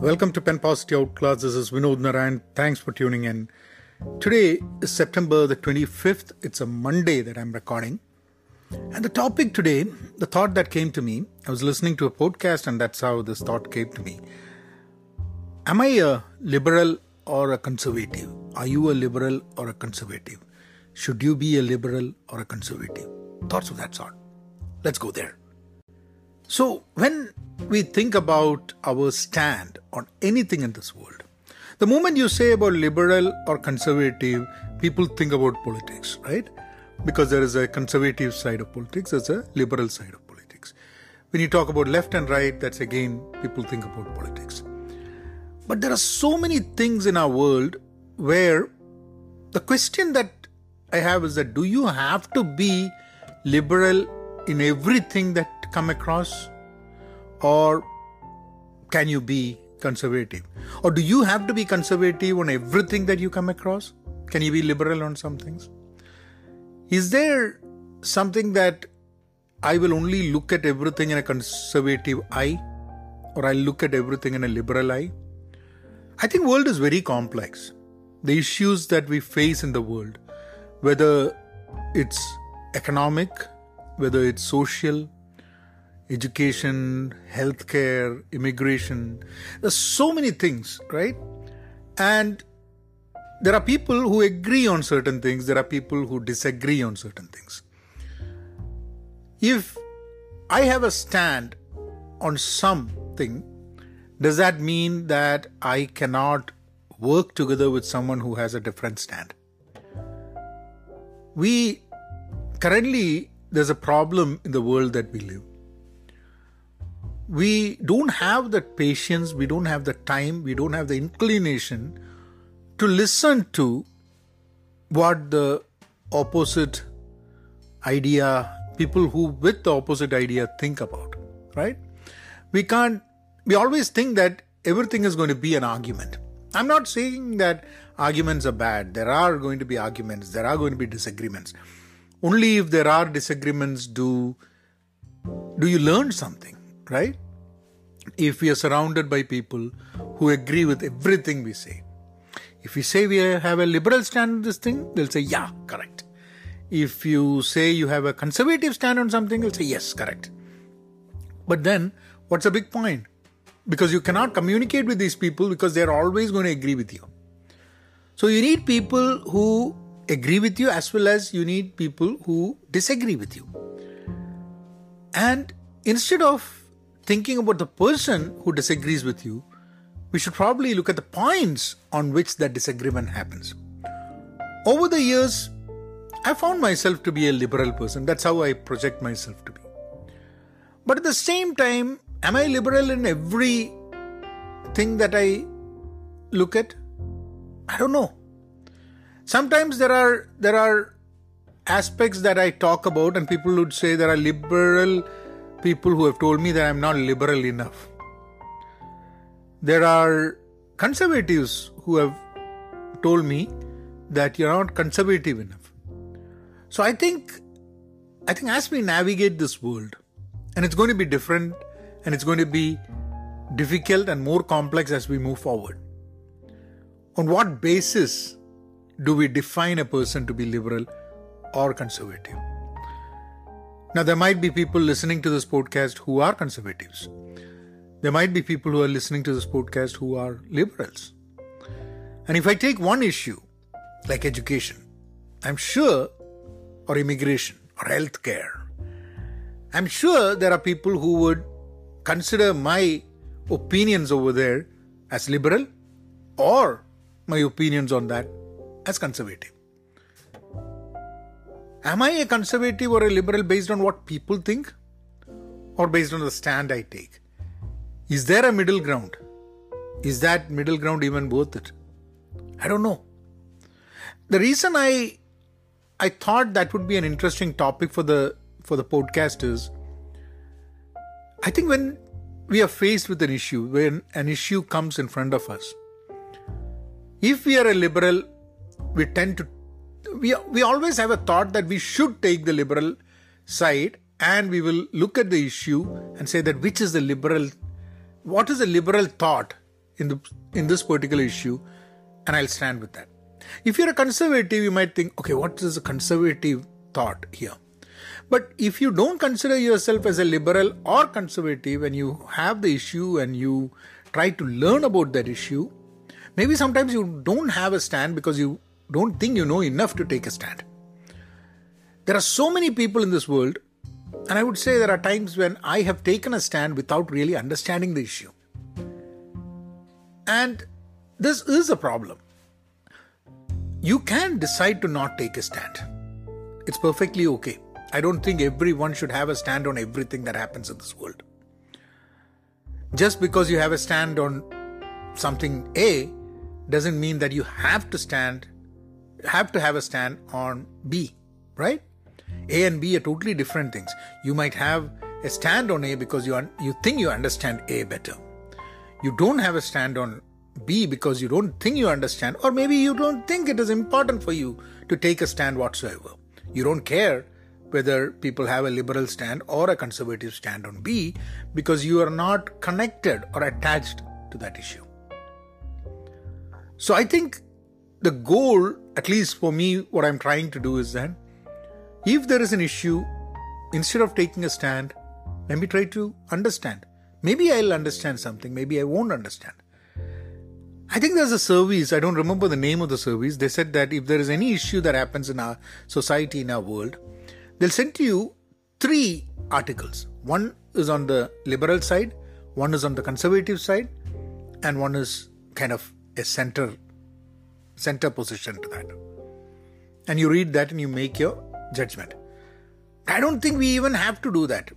Welcome to Pen Positive Outclass. This is Vinod Narayan. Thanks for tuning in. Today is September the 25th. It's a Monday that I'm recording. And the topic today, the thought that came to me, I was listening to a podcast and that's how this thought came to me. Am I a liberal or a conservative? Are you a liberal or a conservative? Should you be a liberal or a conservative? Thoughts of that sort. Let's go there. So, when we think about our stand on anything in this world, the moment you say about liberal or conservative, people think about politics, right? Because there is a conservative side of politics, there's a liberal side of politics. When you talk about left and right, that's again, people think about politics. But there are so many things in our world where the question that I have is that do you have to be liberal in everything that come across? Or can you be conservative? Or do you have to be conservative on everything that you come across? Can you be liberal on some things? Is there something that I will only look at everything in a conservative eye? Or I'll look at everything in a liberal eye? I think world is very complex. The issues that we face in the world, whether it's economic, whether it's social, education, healthcare, immigration. There's so many things, right? And there are people who agree on certain things, there are people who disagree on certain things. If I have a stand on something, does that mean that I cannot work together with someone who has a different stand? We currently, there's a problem in the world that we live we don't have the patience, we don't have the time, we don't have the inclination to listen to what the opposite idea, people who with the opposite idea think about, right? We can't, we always think that everything is going to be an argument. I'm not saying that arguments are bad. There are going to be arguments, there are going to be disagreements. Only if there are disagreements do do you learn something right? If we are surrounded by people who agree with everything we say. If we say we have a liberal stand on this thing, they'll say, yeah, correct. If you say you have a conservative stand on something, they'll say, yes, correct. But then, what's the big point? Because you cannot communicate with these people because they're always going to agree with you. So you need people who agree with you as well as you need people who disagree with you. And instead of thinking about the person who disagrees with you, we should probably look at the points on which that disagreement happens. Over the years, I found myself to be a liberal person. That's how I project myself to be. But at the same time, am I liberal in every thing that I look at? I don't know. Sometimes there are there are aspects that I talk about, and people would say there are liberal people who have told me that I'm not liberal enough. There are conservatives who have told me that you're not conservative enough. So I think I think as we navigate this world, and it's going to be different and it's going to be difficult and more complex as we move forward. On what basis do we define a person to be liberal or conservative? Now, there might be people listening to this podcast who are conservatives. There might be people who are listening to this podcast who are liberals. And if I take one issue, like education, I'm sure, or immigration, or healthcare, I'm sure there are people who would consider my opinions over there as liberal or my opinions on that as conservative. Am I a conservative or a liberal based on what people think? Or based on the stand I take? Is there a middle ground? Is that middle ground even worth it? I don't know. The reason I I thought that would be an interesting topic for the for the podcast is I think when we are faced with an issue, when an issue comes in front of us, if we are a liberal, we tend to we, we always have a thought that we should take the liberal side and we will look at the issue and say that which is the liberal, what is the liberal thought in the in this particular issue, and I'll stand with that. If you're a conservative, you might think, okay, what is a conservative thought here? But if you don't consider yourself as a liberal or conservative and you have the issue and you try to learn about that issue, maybe sometimes you don't have a stand because you don't think you know enough to take a stand. There are so many people in this world, and I would say there are times when I have taken a stand without really understanding the issue. And this is a problem. You can decide to not take a stand. It's perfectly okay. I don't think everyone should have a stand on everything that happens in this world. Just because you have a stand on something A doesn't mean that you have to stand have to have a stand on B, right? A and B are totally different things. You might have a stand on A because you un- you think you understand A better. You don't have a stand on B because you don't think you understand, or maybe you don't think it is important for you to take a stand whatsoever. You don't care whether people have a liberal stand or a conservative stand on B because you are not connected or attached to that issue. So I think the goal, at least for me, what I'm trying to do is that if there is an issue, instead of taking a stand, let me try to understand. Maybe I'll understand something, maybe I won't understand. I think there's a service, I don't remember the name of the service. They said that if there is any issue that happens in our society, in our world, they'll send to you three articles. One is on the liberal side, one is on the conservative side, and one is kind of a center center position to that. And you read that and you make your judgment. I don't think we even have to do that.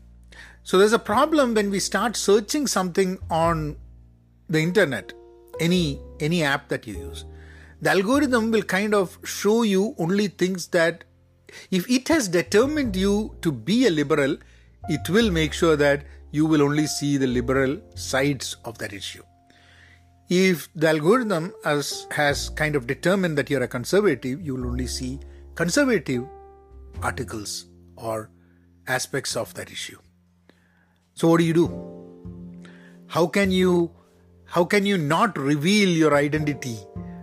So there's a problem when we start searching something on the internet, any any app that you use. The algorithm will kind of show you only things that if it has determined you to be a liberal, it will make sure that you will only see the liberal sides of that issue. If the algorithm has, has kind of determined that you're a conservative, you will only see conservative articles or aspects of that issue. So what do you do? How can you how can you not reveal your identity?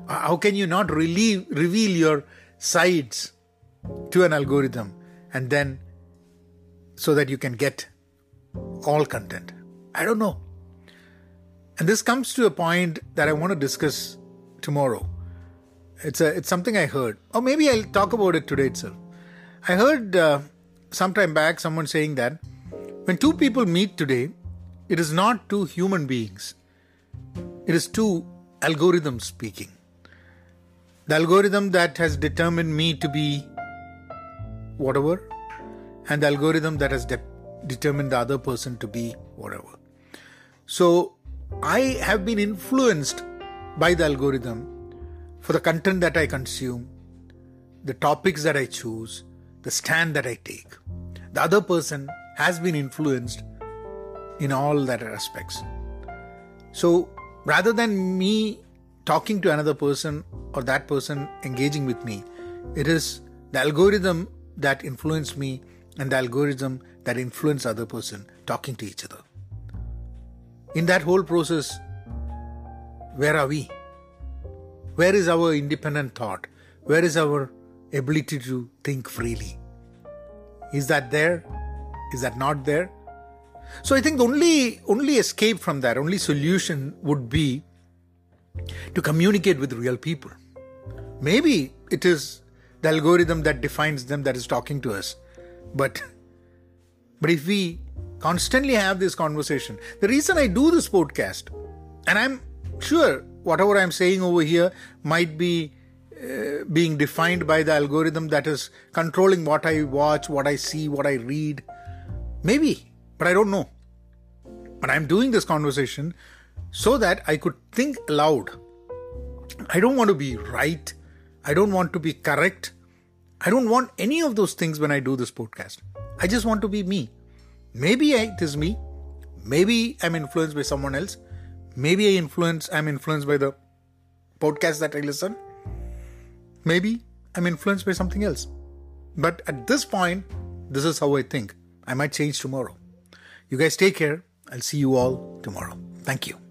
Uh, how can you not relieve, reveal your sides to an algorithm and then so that you can get all content? I don't know. And this comes to a point that I want to discuss tomorrow. It's a it's something I heard, or maybe I'll talk about it today itself. I heard uh, sometime back someone saying that when two people meet today, it is not two human beings; it is two algorithms speaking. The algorithm that has determined me to be whatever, and the algorithm that has de- determined the other person to be whatever. So I have been influenced by the algorithm for the content that I consume, the topics that I choose, the stand that I take. The other person has been influenced in all that aspects. So rather than me talking to another person or that person engaging with me, it is the algorithm that influenced me and the algorithm that influenced other person talking to each other in that whole process, where are we? Where is our independent thought? Where is our ability to think freely? Is that there? Is that not there? So I think the only only escape from that, only solution would be to communicate with real people. Maybe it is the algorithm that defines them that is talking to us. But but if we constantly have this conversation. The reason I do this podcast, and I'm sure whatever I'm saying over here might be uh, being defined by the algorithm that is controlling what I watch, what I see, what I read. Maybe, but I don't know. But I'm doing this conversation so that I could think aloud. I don't want to be right. I don't want to be correct. I don't want any of those things when I do this podcast. I just want to be me. Maybe it is me. Maybe I'm influenced by someone else. Maybe I influence I'm influenced by the podcast that I listen. Maybe I'm influenced by something else. But at this point, this is how I think. I might change tomorrow. You guys take care. I'll see you all tomorrow. Thank you.